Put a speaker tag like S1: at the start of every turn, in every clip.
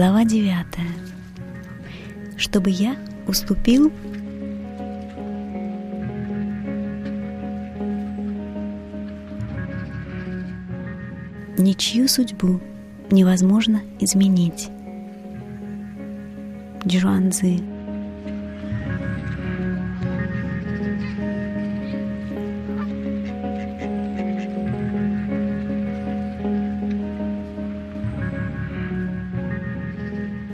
S1: Глава 9. Чтобы я уступил Ничью судьбу невозможно изменить. Джуанзы.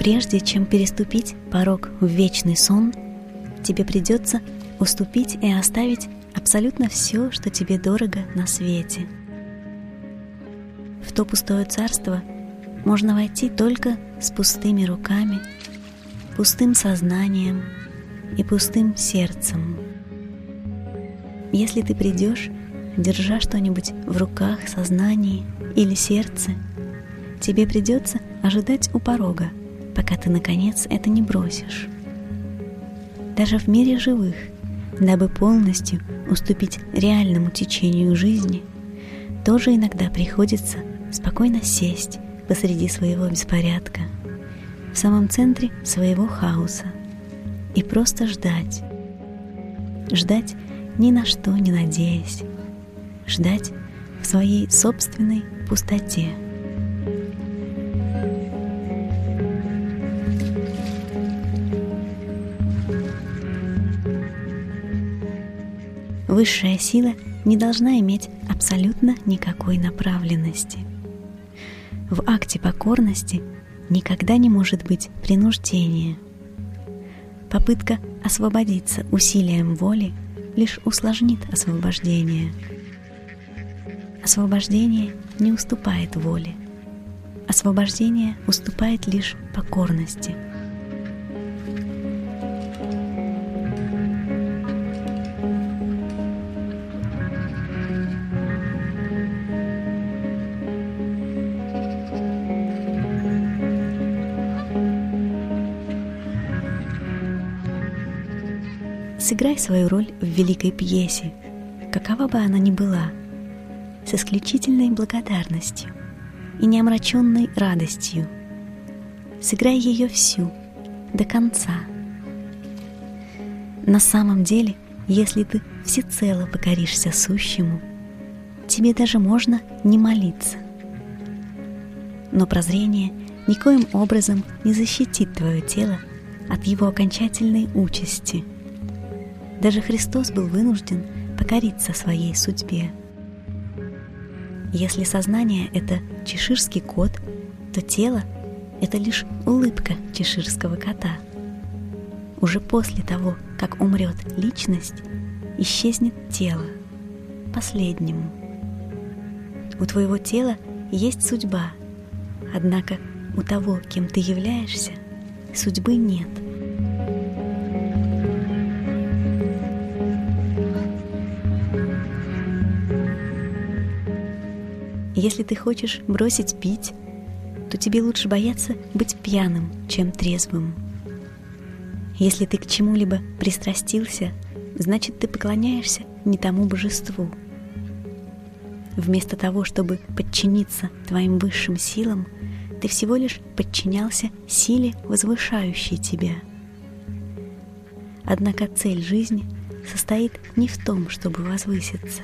S1: Прежде чем переступить порог в вечный сон, тебе придется уступить и оставить абсолютно все, что тебе дорого на свете. В то пустое царство можно войти только с пустыми руками, пустым сознанием и пустым сердцем. Если ты придешь, держа что-нибудь в руках, сознании или сердце, тебе придется ожидать у порога – пока ты, наконец, это не бросишь. Даже в мире живых, дабы полностью уступить реальному течению жизни, тоже иногда приходится спокойно сесть посреди своего беспорядка, в самом центре своего хаоса и просто ждать. Ждать ни на что не надеясь, ждать в своей собственной пустоте – Высшая сила не должна иметь абсолютно никакой направленности. В акте покорности никогда не может быть принуждения. Попытка освободиться усилием воли лишь усложнит освобождение. Освобождение не уступает воле. Освобождение уступает лишь покорности – Сыграй свою роль в великой пьесе, какова бы она ни была, с исключительной благодарностью и неомраченной радостью. Сыграй ее всю, до конца. На самом деле, если ты всецело покоришься сущему, тебе даже можно не молиться. Но прозрение никоим образом не защитит твое тело от его окончательной участи – даже Христос был вынужден покориться своей судьбе. Если сознание — это чеширский кот, то тело — это лишь улыбка чеширского кота. Уже после того, как умрет личность, исчезнет тело, последнему. У твоего тела есть судьба, однако у того, кем ты являешься, судьбы нет — Если ты хочешь бросить пить, то тебе лучше бояться быть пьяным, чем трезвым. Если ты к чему-либо пристрастился, значит ты поклоняешься не тому божеству. Вместо того, чтобы подчиниться твоим высшим силам, ты всего лишь подчинялся силе, возвышающей тебя. Однако цель жизни состоит не в том, чтобы возвыситься.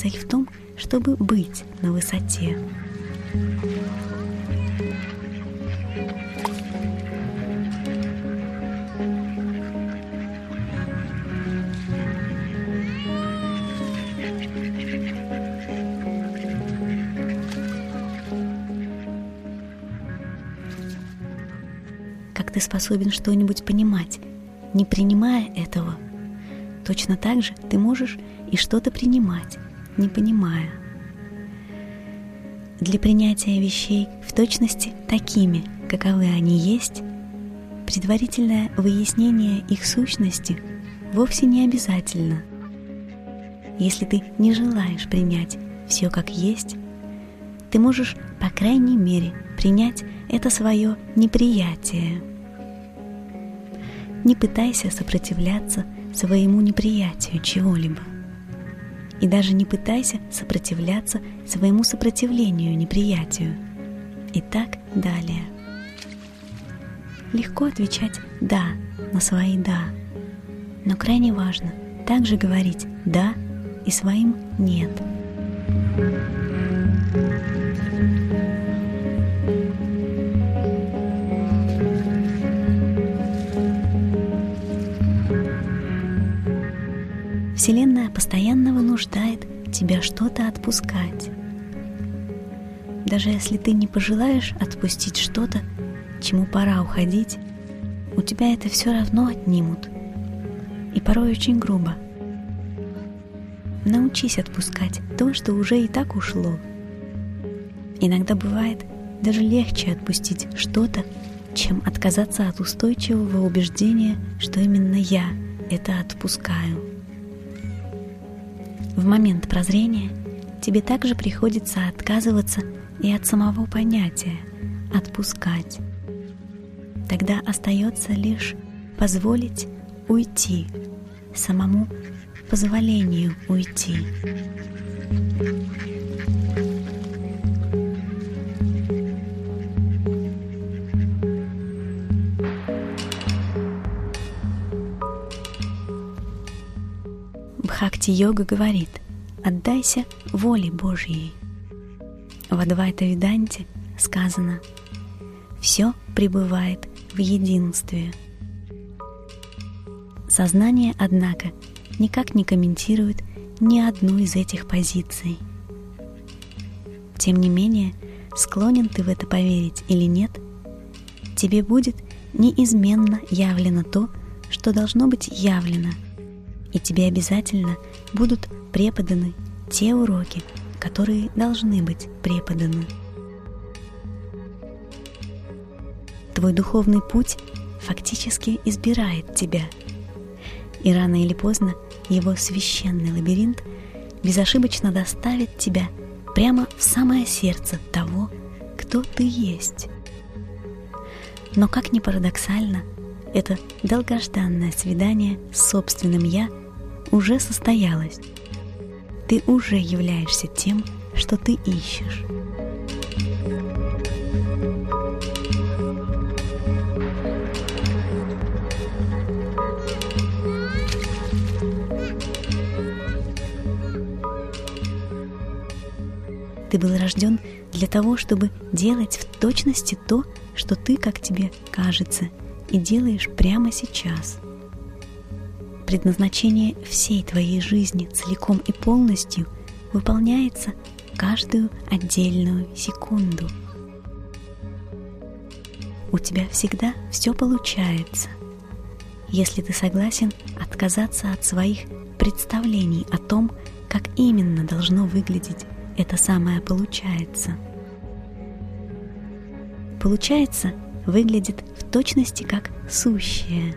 S1: Цель в том, чтобы быть на высоте. Как ты способен что-нибудь понимать, не принимая этого? Точно так же ты можешь и что-то принимать, не понимая. Для принятия вещей в точности такими, каковы они есть, предварительное выяснение их сущности вовсе не обязательно. Если ты не желаешь принять все как есть, ты можешь, по крайней мере, принять это свое неприятие. Не пытайся сопротивляться своему неприятию чего-либо и даже не пытайся сопротивляться своему сопротивлению неприятию. И так далее. легко отвечать «да» на свои «да». Но крайне важно также говорить «да» и своим «нет». Вселенная постоянно вынуждает тебя что-то отпускать. Даже если ты не пожелаешь отпустить что-то, чему пора уходить, у тебя это все равно отнимут. И порой очень грубо. Научись отпускать то, что уже и так ушло. Иногда бывает даже легче отпустить что-то, чем отказаться от устойчивого убеждения, что именно я это отпускаю. В момент прозрения тебе также приходится отказываться и от самого понятия «отпускать». Тогда остается лишь позволить уйти, самому позволению уйти. Бхакти-йога говорит «Отдайся воле Божьей». В Адвайта-виданте сказано «Все пребывает в единстве». Сознание, однако, никак не комментирует ни одну из этих позиций. Тем не менее, склонен ты в это поверить или нет, тебе будет неизменно явлено то, что должно быть явлено – и тебе обязательно будут преподаны те уроки, которые должны быть преподаны. Твой духовный путь фактически избирает тебя, и рано или поздно его священный лабиринт безошибочно доставит тебя прямо в самое сердце того, кто ты есть. Но как ни парадоксально, это долгожданное свидание с собственным «я» уже состоялось. Ты уже являешься тем, что ты ищешь. Ты был рожден для того, чтобы делать в точности то, что ты, как тебе кажется, и делаешь прямо сейчас – предназначение всей твоей жизни целиком и полностью выполняется каждую отдельную секунду. У тебя всегда все получается, если ты согласен отказаться от своих представлений о том, как именно должно выглядеть это самое «получается». «Получается» выглядит в точности как «сущее»,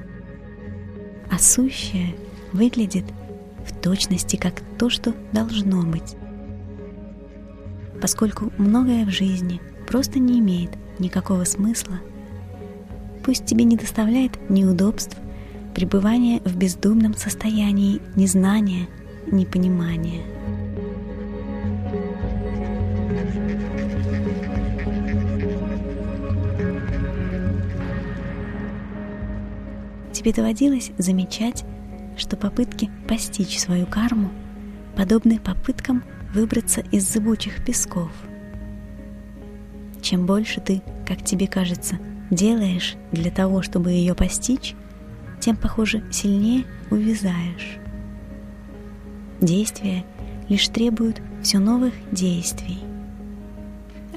S1: а сущее выглядит в точности как то, что должно быть. Поскольку многое в жизни просто не имеет никакого смысла, пусть тебе не доставляет неудобств пребывание в бездумном состоянии незнания, непонимания – Тебе доводилось замечать, что попытки постичь свою карму подобны попыткам выбраться из зыбучих песков. Чем больше ты, как тебе кажется, делаешь для того, чтобы ее постичь, тем, похоже, сильнее увязаешь. Действия лишь требуют все новых действий.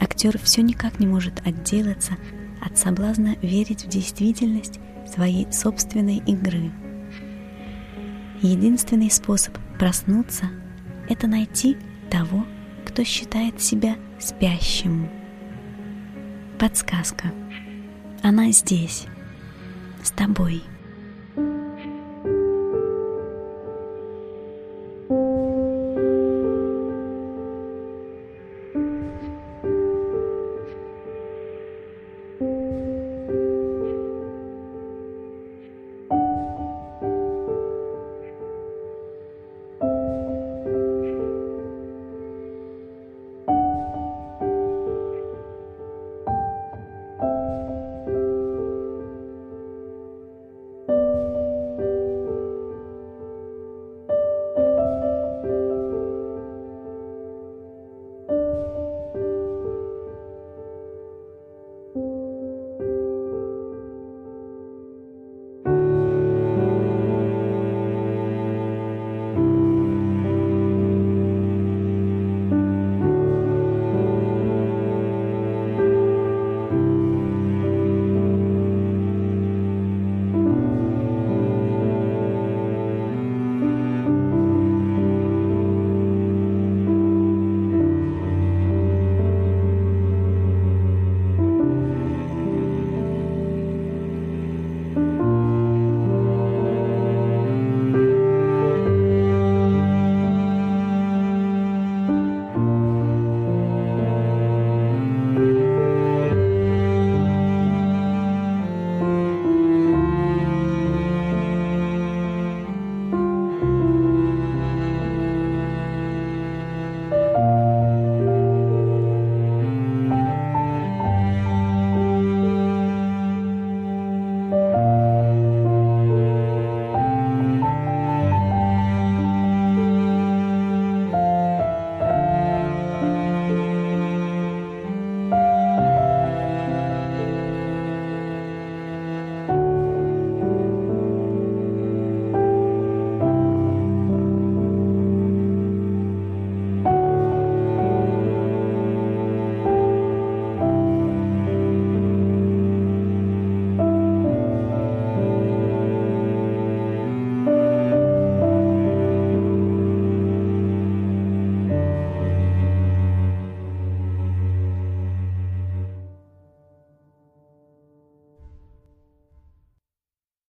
S1: Актер все никак не может отделаться от соблазна верить в действительность своей собственной игры. Единственный способ проснуться — это найти того, кто считает себя спящим. Подсказка. Она здесь, с тобой.